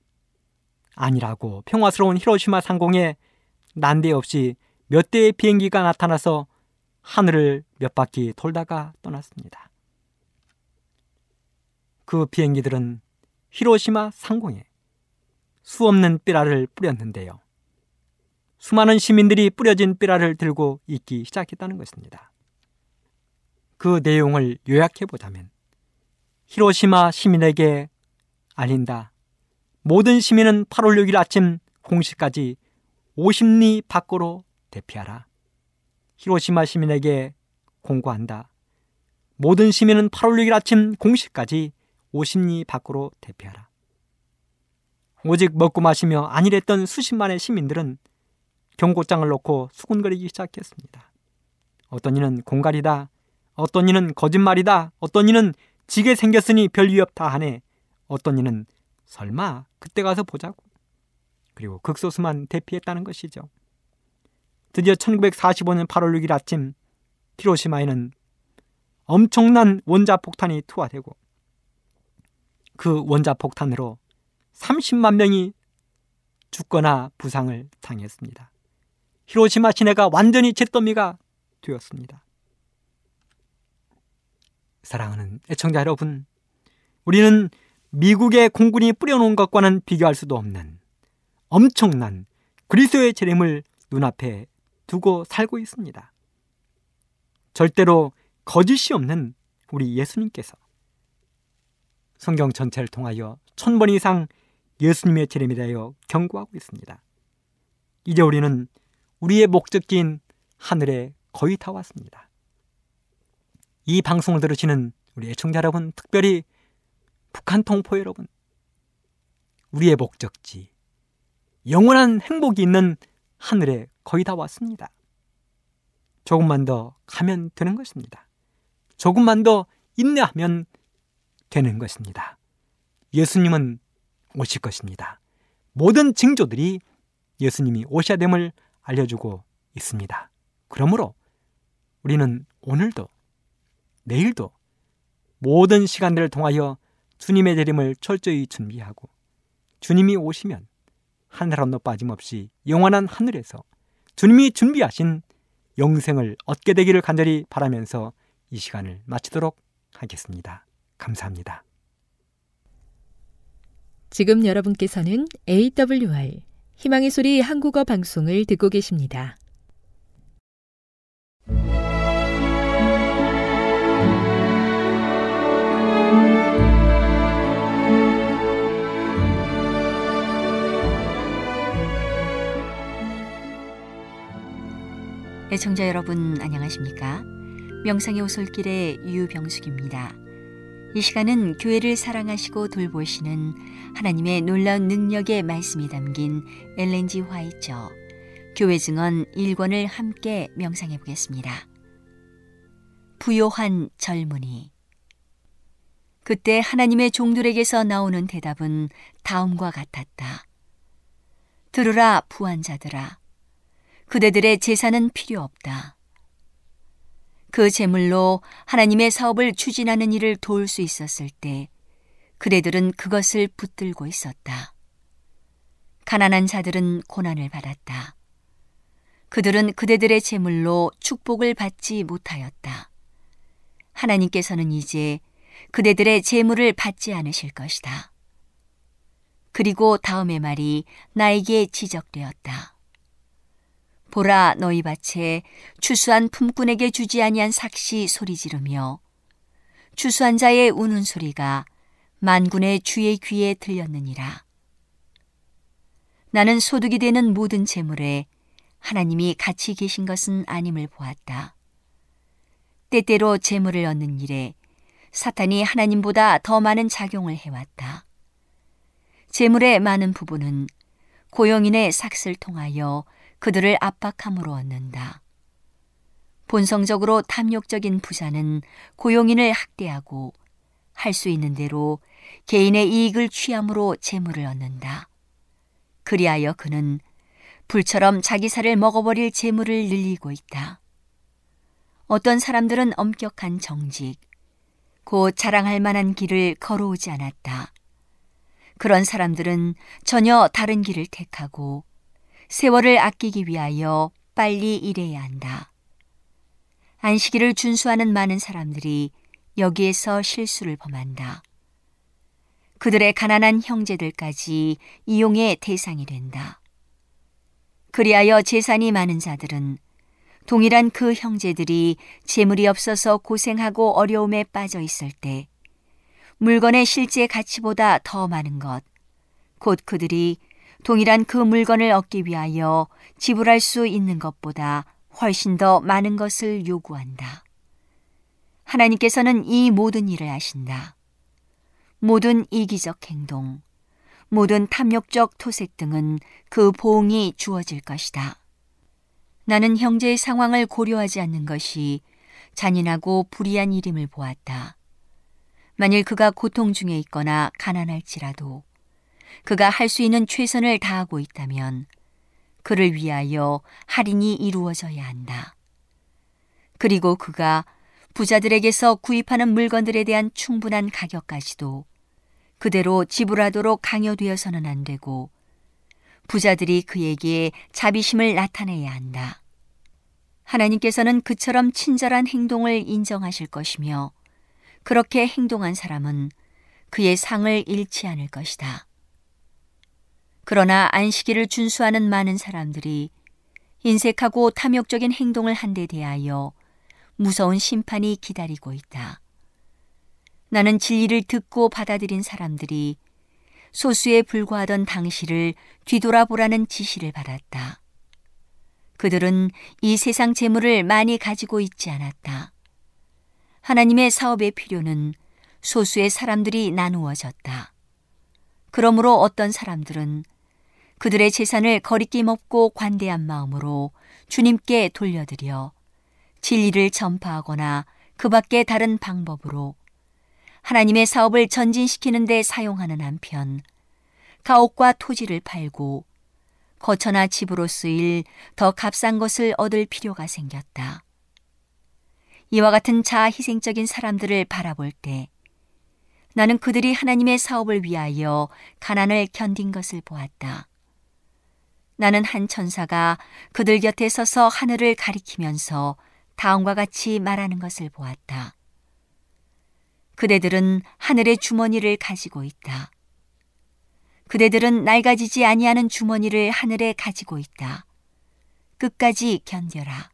아니라고 평화스러운 히로시마 상공에 난데없이 몇 대의 비행기가 나타나서 하늘을 몇 바퀴 돌다가 떠났습니다. 그 비행기들은 히로시마 상공에 수없는 삐라를 뿌렸는데요. 수많은 시민들이 뿌려진 삐라를 들고 있기 시작했다는 것입니다. 그 내용을 요약해 보자면 히로시마 시민에게 알린다. 모든 시민은 8월 6일 아침 공시까지 50리 밖으로 대피하라. 히로시마 시민에게 공고한다. 모든 시민은 8월 6일 아침 공시까지 50리 밖으로 대피하라. 오직 먹고 마시며 안일했던 수십만의 시민들은 경고장을 놓고 수군거리기 시작했습니다. 어떤 이는 공갈이다. 어떤 이는 거짓말이다. 어떤 이는 지게 생겼으니 별 위협 다 하네. 어떤 이는 설마 그때 가서 보자고. 그리고 극소수만 대피했다는 것이죠. 드디어 1945년 8월 6일 아침 히로시마에는 엄청난 원자 폭탄이 투하되고 그 원자 폭탄으로 30만 명이 죽거나 부상을 당했습니다. 히로시마 시내가 완전히 잿더미가 되었습니다. 사랑하는 애청자 여러분, 우리는 미국의 공군이 뿌려놓은 것과는 비교할 수도 없는 엄청난 그리스도의 재림을 눈앞에 두고 살고 있습니다. 절대로 거짓이 없는 우리 예수님께서 성경 전체를 통하여 천 번 이상 예수님의 재림에 대하여 경고하고 있습니다. 이제 우리는 우리의 목적지인 하늘에 거의 다 왔습니다. 이 방송을 들으시는 우리 애청자 여러분, 특별히 북한 통포 여러분, 우리의 목적지, 영원한 행복이 있는 하늘에 거의 다 왔습니다. 조금만 더 가면 되는 것입니다. 조금만 더 인내하면 되는 것입니다. 예수님은 오실 것입니다. 모든 징조들이 예수님이 오셔야 됨을 알려주고 있습니다. 그러므로 우리는 오늘도 내일도 모든 시간들을 통하여 주님의 재림을 철저히 준비하고 주님이 오시면 하늘 한도 빠짐없이 영원한 하늘에서 주님이 준비하신 영생을 얻게 되기를 간절히 바라면서 이 시간을 마치도록 하겠습니다. 감사합니다. 지금 여러분께서는 AWR 희망의 소리 한국어 방송을 듣고 계십니다. 애청자 여러분 안녕하십니까? 명상의 오솔길의 유병숙입니다. 이 시간은 교회를 사랑하시고 돌보시는 하나님의 놀라운 능력의 말씀이 담긴 엘렌지 화이처 교회 증언 1권을 함께 명상해 보겠습니다. 부요한 젊은이 그때 하나님의 종들에게서 나오는 대답은 다음과 같았다. 들으라 부한 자들아 그대들의 제사는 필요 없다. 그 제물로 하나님의 사업을 추진하는 일을 도울 수 있었을 때 그대들은 그것을 붙들고 있었다. 가난한 자들은 고난을 받았다. 그들은 그대들의 제물로 축복을 받지 못하였다. 하나님께서는 이제 그대들의 제물을 받지 않으실 것이다. 그리고 다음의 말이 나에게 지적되었다. 보라 너희 밭에 추수한 품꾼에게 주지 아니한 삭시 소리 지르며 추수한 자의 우는 소리가 만군의 주의 귀에 들렸느니라. 나는 소득이 되는 모든 재물에 하나님이 같이 계신 것은 아님을 보았다. 때때로 재물을 얻는 일에 사탄이 하나님보다 더 많은 작용을 해왔다. 재물의 많은 부분은 고용인의 삭슬 통하여 그들을 압박함으로 얻는다. 본성적으로 탐욕적인 부자는 고용인을 학대하고 할 수 있는 대로 개인의 이익을 취함으로 재물을 얻는다. 그리하여 그는 불처럼 자기 살을 먹어버릴 재물을 늘리고 있다. 어떤 사람들은 엄격한 정직, 곧 자랑할 만한 길을 걸어오지 않았다. 그런 사람들은 전혀 다른 길을 택하고 세월을 아끼기 위하여 빨리 일해야 한다. 안식일을 준수하는 많은 사람들이 여기에서 실수를 범한다. 그들의 가난한 형제들까지 이용의 대상이 된다. 그리하여 재산이 많은 자들은 동일한 그 형제들이 재물이 없어서 고생하고 어려움에 빠져 있을 때 물건의 실제 가치보다 더 많은 것, 곧 그들이 동일한 그 물건을 얻기 위하여 지불할 수 있는 것보다 훨씬 더 많은 것을 요구한다. 하나님께서는 이 모든 일을 하신다. 모든 이기적 행동, 모든 탐욕적 토색 등은 그 보응이 주어질 것이다. 나는 형제의 상황을 고려하지 않는 것이 잔인하고 불의한 일임을 보았다. 만일 그가 고통 중에 있거나 가난할지라도 그가 할 수 있는 최선을 다하고 있다면 그를 위하여 할인이 이루어져야 한다. 그리고 그가 부자들에게서 구입하는 물건들에 대한 충분한 가격까지도 그대로 지불하도록 강요되어서는 안 되고 부자들이 그에게 자비심을 나타내야 한다. 하나님께서는 그처럼 친절한 행동을 인정하실 것이며 그렇게 행동한 사람은 그의 상을 잃지 않을 것이다. 그러나 안식일을 준수하는 많은 사람들이 인색하고 탐욕적인 행동을 한 데 대하여 무서운 심판이 기다리고 있다. 나는 진리를 듣고 받아들인 사람들이 소수에 불과하던 당시를 뒤돌아보라는 지시를 받았다. 그들은 이 세상 재물을 많이 가지고 있지 않았다. 하나님의 사업의 필요는 소수의 사람들이 나누어졌다. 그러므로 어떤 사람들은 그들의 재산을 거리낌 없고 관대한 마음으로 주님께 돌려드려 진리를 전파하거나 그 밖에 다른 방법으로 하나님의 사업을 전진시키는 데 사용하는 한편 가옥과 토지를 팔고 거처나 집으로 쓰일 더 값싼 것을 얻을 필요가 생겼다. 이와 같은 자아 희생적인 사람들을 바라볼 때 나는 그들이 하나님의 사업을 위하여 가난을 견딘 것을 보았다. 나는 한 천사가 그들 곁에 서서 하늘을 가리키면서 다음과 같이 말하는 것을 보았다. 그대들은 하늘의 주머니를 가지고 있다. 그대들은 낡아지지 아니하는 주머니를 하늘에 가지고 있다. 끝까지 견뎌라.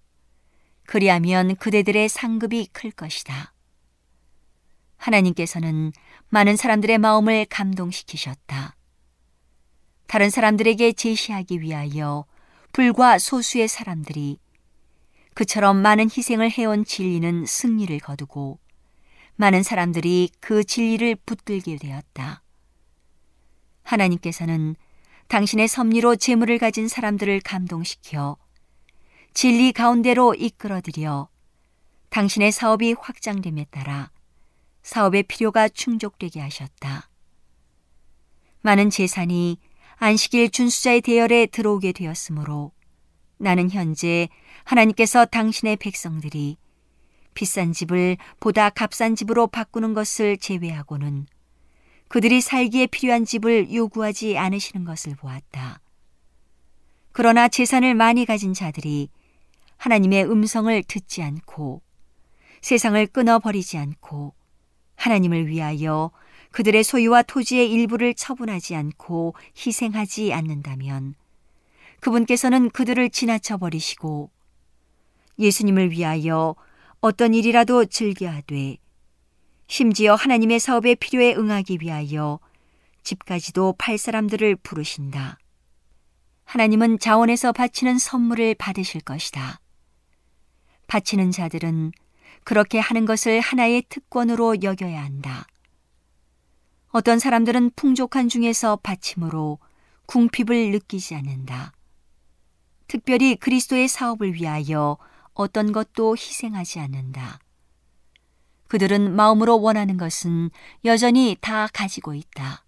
그리하면 그대들의 상급이 클 것이다. 하나님께서는 많은 사람들의 마음을 감동시키셨다. 다른 사람들에게 제시하기 위하여 불과 소수의 사람들이 그처럼 많은 희생을 해온 진리는 승리를 거두고 많은 사람들이 그 진리를 붙들게 되었다. 하나님께서는 당신의 섭리로 재물을 가진 사람들을 감동시켜 진리 가운데로 이끌어들여 당신의 사업이 확장됨에 따라 사업의 필요가 충족되게 하셨다. 많은 재산이 안식일 준수자의 대열에 들어오게 되었으므로 나는 현재 하나님께서 당신의 백성들이 비싼 집을 보다 값싼 집으로 바꾸는 것을 제외하고는 그들이 살기에 필요한 집을 요구하지 않으시는 것을 보았다. 그러나 재산을 많이 가진 자들이 하나님의 음성을 듣지 않고 세상을 끊어버리지 않고 하나님을 위하여 그들의 소유와 토지의 일부를 처분하지 않고 희생하지 않는다면 그분께서는 그들을 지나쳐 버리시고 예수님을 위하여 어떤 일이라도 즐겨하되 심지어 하나님의 사업의 필요에 응하기 위하여 집까지도 팔 사람들을 부르신다. 하나님은 자원에서 바치는 선물을 받으실 것이다. 바치는 자들은 그렇게 하는 것을 하나의 특권으로 여겨야 한다. 어떤 사람들은 풍족한 중에서 바침으로 궁핍을 느끼지 않는다. 특별히 그리스도의 사업을 위하여 어떤 것도 희생하지 않는다. 그들은 마음으로 원하는 것은 여전히 다 가지고 있다.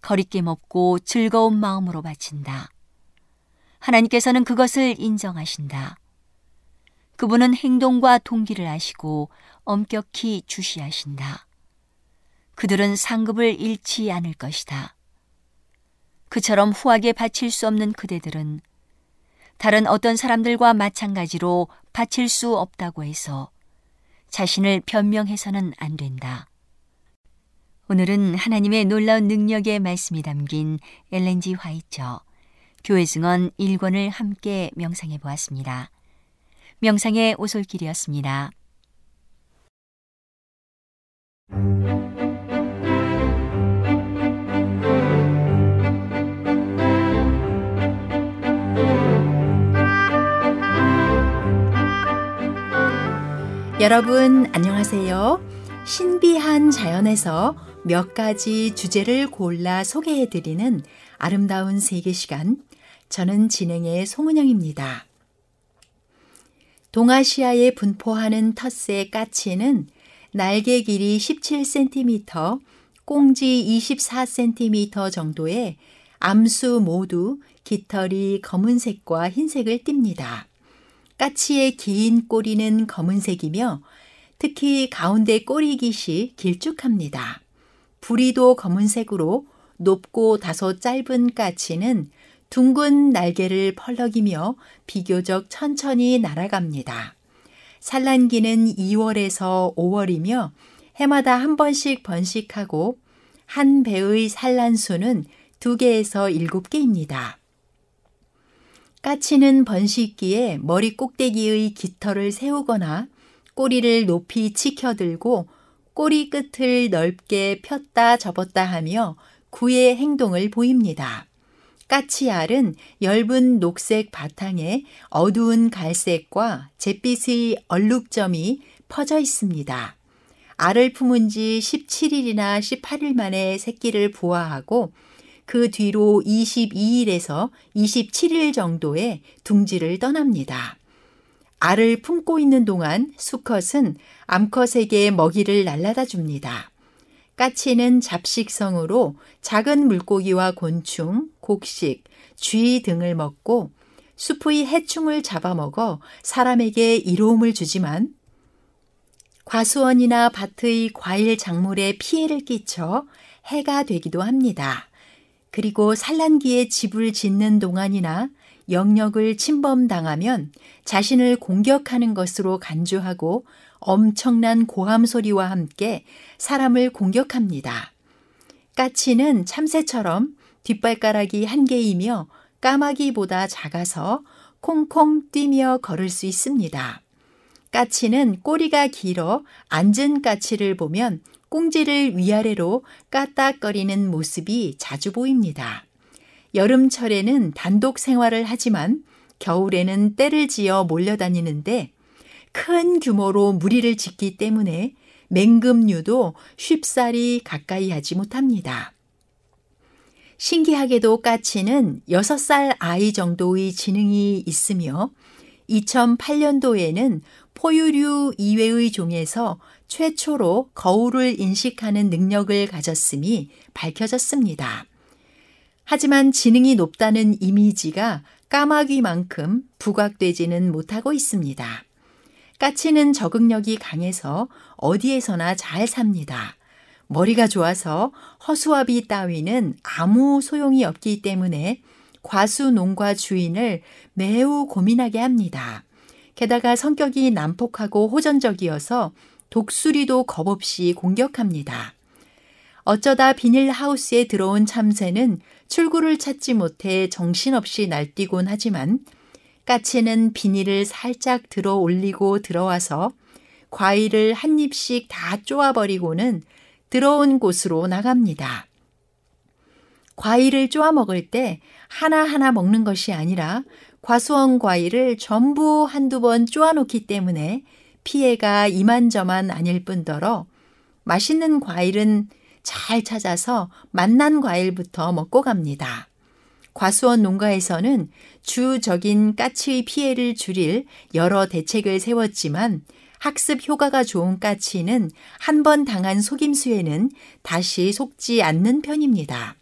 거리낌 없고 즐거운 마음으로 바친다. 하나님께서는 그것을 인정하신다. 그분은 행동과 동기를 아시고 엄격히 주시하신다. 그들은 상급을 잃지 않을 것이다. 그처럼 후하게 바칠 수 없는 그대들은 다른 어떤 사람들과 마찬가지로 바칠 수 없다고 해서 자신을 변명해서는 안 된다. 오늘은 하나님의 놀라운 능력의 말씀이 담긴 엘렌지 화이처 교회 증언 1권을 함께 명상해 보았습니다. 명상의 오솔길이었습니다. 여러분 안녕하세요. 신비한 자연에서 몇 가지 주제를 골라 소개해 드리는 아름다운 세계 시간. 저는 진행의 송은영입니다. 동아시아에 분포하는 텃새 까치는 날개 길이 17cm, 꽁지 24cm 정도의 암수 모두 깃털이 검은색과 흰색을 띱니다. 까치의 긴 꼬리는 검은색이며 특히 가운데 꼬리깃이 길쭉합니다. 부리도 검은색으로 높고 다소 짧은 까치는 둥근 날개를 펄럭이며 비교적 천천히 날아갑니다. 산란기는 2월에서 5월이며 해마다 한 번씩 번식하고 한 배의 산란수는 2개에서 7개입니다. 까치는 번식기에 머리 꼭대기의 깃털을 세우거나 꼬리를 높이 치켜들고 꼬리 끝을 넓게 폈다 접었다 하며 구의 행동을 보입니다. 까치알은 엷은 녹색 바탕에 어두운 갈색과 잿빛의 얼룩점이 퍼져 있습니다. 알을 품은 지 17일이나 18일 만에 새끼를 부화하고 그 뒤로 22일에서 27일 정도의 둥지를 떠납니다. 알을 품고 있는 동안 수컷은 암컷에게 먹이를 날라다 줍니다. 까치는 잡식성으로 작은 물고기와 곤충, 곡식, 쥐 등을 먹고 숲의 해충을 잡아먹어 사람에게 이로움을 주지만 과수원이나 밭의 과일 작물에 피해를 끼쳐 해가 되기도 합니다. 그리고 산란기에 집을 짓는 동안이나 영역을 침범당하면 자신을 공격하는 것으로 간주하고 엄청난 고함 소리와 함께 사람을 공격합니다. 까치는 참새처럼 뒷발가락이 한 개이며 까마귀보다 작아서 콩콩 뛰며 걸을 수 있습니다. 까치는 꼬리가 길어 앉은 까치를 보면 꽁지를 위아래로 까딱거리는 모습이 자주 보입니다. 여름철에는 단독 생활을 하지만 겨울에는 떼를 지어 몰려다니는데 큰 규모로 무리를 짓기 때문에 맹금류도 쉽사리 가까이 하지 못합니다. 신기하게도 까치는 6살 아이 정도의 지능이 있으며 2008년도에는 포유류 이외의 종에서 최초로 거울을 인식하는 능력을 가졌음이 밝혀졌습니다. 하지만 지능이 높다는 이미지가 까마귀만큼 부각되지는 못하고 있습니다. 까치는 적응력이 강해서 어디에서나 잘 삽니다. 머리가 좋아서 허수아비 따위는 아무 소용이 없기 때문에 과수 농가 주인을 매우 고민하게 합니다. 게다가 성격이 난폭하고 호전적이어서 독수리도 겁없이 공격합니다. 어쩌다 비닐하우스에 들어온 참새는 출구를 찾지 못해 정신없이 날뛰곤 하지만 까치는 비닐을 살짝 들어 올리고 들어와서 과일을 한 입씩 다 쪼아버리고는 들어온 곳으로 나갑니다. 과일을 쪼아 먹을 때 하나하나 먹는 것이 아니라 과수원 과일을 전부 한두 번 쪼아 놓기 때문에 피해가 이만저만 아닐 뿐더러 맛있는 과일은 잘 찾아서 맛난 과일부터 먹고 갑니다. 과수원 농가에서는 주적인 까치의 피해를 줄일 여러 대책을 세웠지만 학습 효과가 좋은 까치는 한 번 당한 속임수에는 다시 속지 않는 편입니다.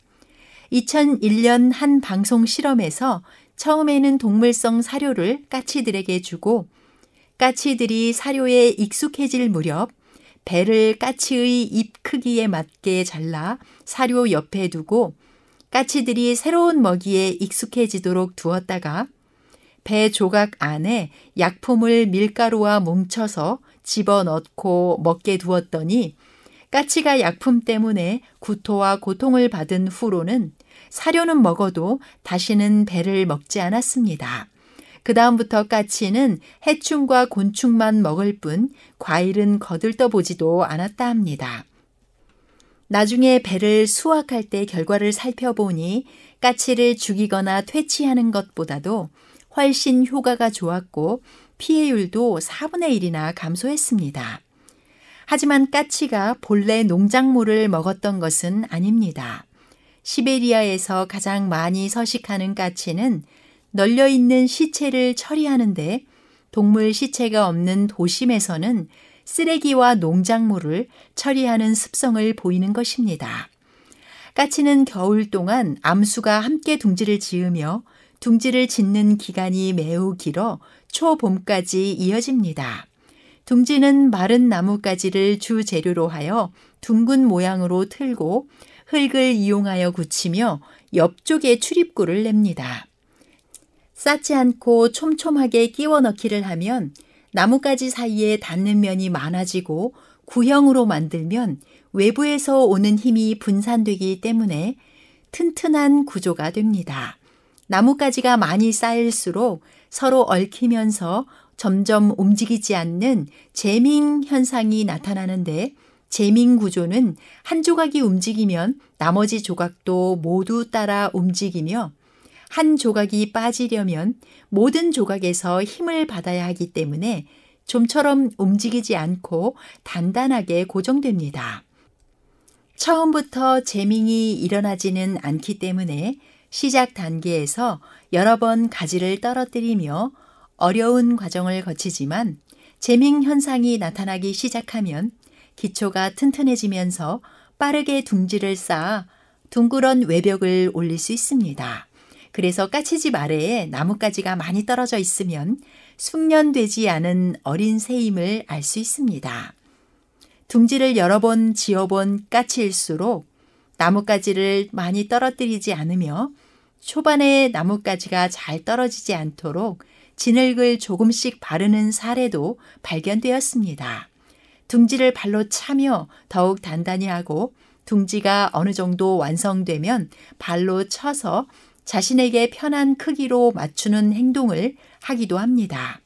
2001년 한 방송 실험에서 처음에는 동물성 사료를 까치들에게 주고 까치들이 사료에 익숙해질 무렵 배를 까치의 입 크기에 맞게 잘라 사료 옆에 두고 까치들이 새로운 먹이에 익숙해지도록 두었다가 배 조각 안에 약품을 밀가루와 뭉쳐서 집어넣고 먹게 두었더니 까치가 약품 때문에 구토와 고통을 받은 후로는 사료는 먹어도 다시는 배를 먹지 않았습니다. 그 다음부터 까치는 해충과 곤충만 먹을 뿐 과일은 거들떠 보지도 않았다 합니다. 나중에 배를 수확할 때 결과를 살펴보니 까치를 죽이거나 퇴치하는 것보다도 훨씬 효과가 좋았고 피해율도 4분의 1이나 감소했습니다. 하지만 까치가 본래 농작물을 먹었던 것은 아닙니다. 시베리아에서 가장 많이 서식하는 까치는 널려 있는 시체를 처리하는데 동물 시체가 없는 도심에서는 쓰레기와 농작물을 처리하는 습성을 보이는 것입니다. 까치는 겨울 동안 암수가 함께 둥지를 지으며 둥지를 짓는 기간이 매우 길어 초봄까지 이어집니다. 둥지는 마른 나뭇가지를 주 재료로 하여 둥근 모양으로 틀고 흙을 이용하여 굳히며 옆쪽에 출입구를 냅니다. 쌓지 않고 촘촘하게 끼워 넣기를 하면 나뭇가지 사이에 닿는 면이 많아지고 구형으로 만들면 외부에서 오는 힘이 분산되기 때문에 튼튼한 구조가 됩니다. 나뭇가지가 많이 쌓일수록 서로 얽히면서 점점 움직이지 않는 재밍 현상이 나타나는데 재밍 구조는 한 조각이 움직이면 나머지 조각도 모두 따라 움직이며 한 조각이 빠지려면 모든 조각에서 힘을 받아야 하기 때문에 좀처럼 움직이지 않고 단단하게 고정됩니다. 처음부터 재밍이 일어나지는 않기 때문에 시작 단계에서 여러 번 가지를 떨어뜨리며 어려운 과정을 거치지만 재밍 현상이 나타나기 시작하면 기초가 튼튼해지면서 빠르게 둥지를 쌓아 둥그런 외벽을 올릴 수 있습니다. 그래서 까치집 아래에 나뭇가지가 많이 떨어져 있으면 숙련되지 않은 어린 새임을 알 수 있습니다. 둥지를 여러 번 지어본 까치일수록 나뭇가지를 많이 떨어뜨리지 않으며 초반에 나뭇가지가 잘 떨어지지 않도록 진흙을 조금씩 바르는 사례도 발견되었습니다. 둥지를 발로 차며 더욱 단단히 하고 둥지가 어느 정도 완성되면 발로 쳐서 자신에게 편한 크기로 맞추는 행동을 하기도 합니다.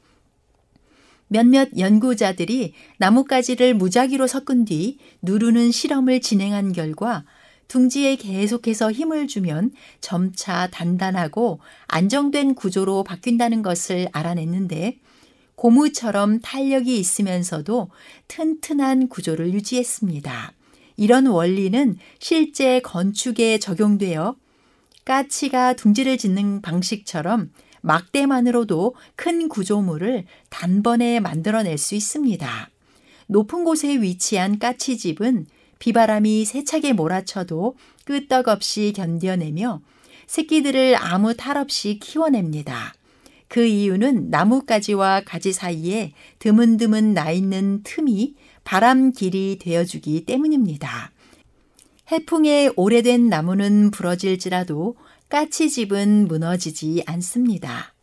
몇몇 연구자들이 나뭇가지를 무작위로 섞은 뒤 누르는 실험을 진행한 결과 둥지에 계속해서 힘을 주면 점차 단단하고 안정된 구조로 바뀐다는 것을 알아냈는데 고무처럼 탄력이 있으면서도 튼튼한 구조를 유지했습니다. 이런 원리는 실제 건축에 적용되어 까치가 둥지를 짓는 방식처럼 막대만으로도 큰 구조물을 단번에 만들어낼 수 있습니다. 높은 곳에 위치한 까치집은 비바람이 세차게 몰아쳐도 끄떡없이 견뎌내며 새끼들을 아무 탈 없이 키워냅니다. 그 이유는 나뭇가지와 가지 사이에 드문드문 나 있는 틈이 바람 길이 되어주기 때문입니다. 해풍에 오래된 나무는 부러질지라도 까치집은 무너지지 않습니다.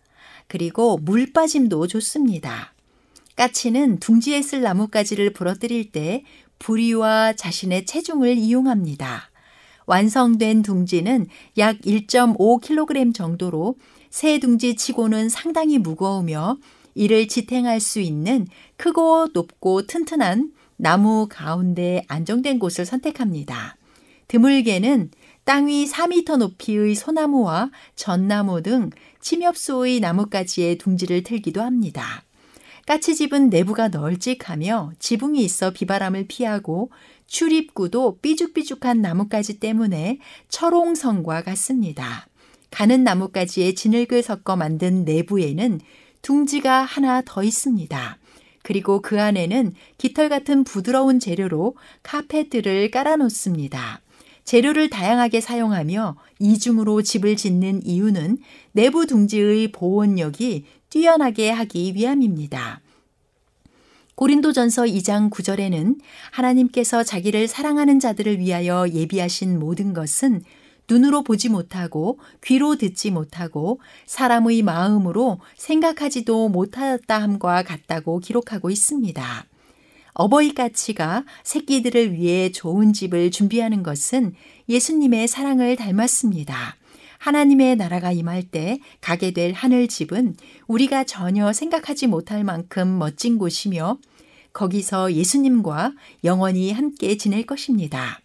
그리고 물 빠짐도 좋습니다. 까치는 둥지에 쓸 나뭇가지를 부러뜨릴 때 부리와 자신의 체중을 이용합니다. 완성된 둥지는 약 1.5kg 정도로 새 둥지 치고는 상당히 무거우며 이를 지탱할 수 있는 크고 높고 튼튼한 나무 가운데 안정된 곳을 선택합니다. 드물게는 땅 위 4m 높이의 소나무와 전나무 등 침엽수의 나뭇가지에 둥지를 틀기도 합니다. 까치집은 내부가 널찍하며 지붕이 있어 비바람을 피하고 출입구도 삐죽삐죽한 나뭇가지 때문에 철옹성과 같습니다. 가는 나뭇가지에 진흙을 섞어 만든 내부에는 둥지가 하나 더 있습니다. 그리고 그 안에는 깃털 같은 부드러운 재료로 카페트를 깔아놓습니다. 재료를 다양하게 사용하며 이중으로 집을 짓는 이유는 내부 둥지의 보온력이 뛰어나게 하기 위함입니다. 고린도전서 2장 9절에는 하나님께서 자기를 사랑하는 자들을 위하여 예비하신 모든 것은 눈으로 보지 못하고 귀로 듣지 못하고 사람의 마음으로 생각하지도 못하였다 함과 같다고 기록하고 있습니다. 어버이 까치가 새끼들을 위해 좋은 집을 준비하는 것은 예수님의 사랑을 닮았습니다. 하나님의 나라가 임할 때 가게 될 하늘 집은 우리가 전혀 생각하지 못할 만큼 멋진 곳이며 거기서 예수님과 영원히 함께 지낼 것입니다.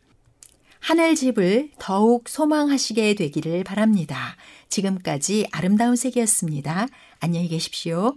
하늘 집을 더욱 소망하시게 되기를 바랍니다. 지금까지 아름다운 세계였습니다. 안녕히 계십시오.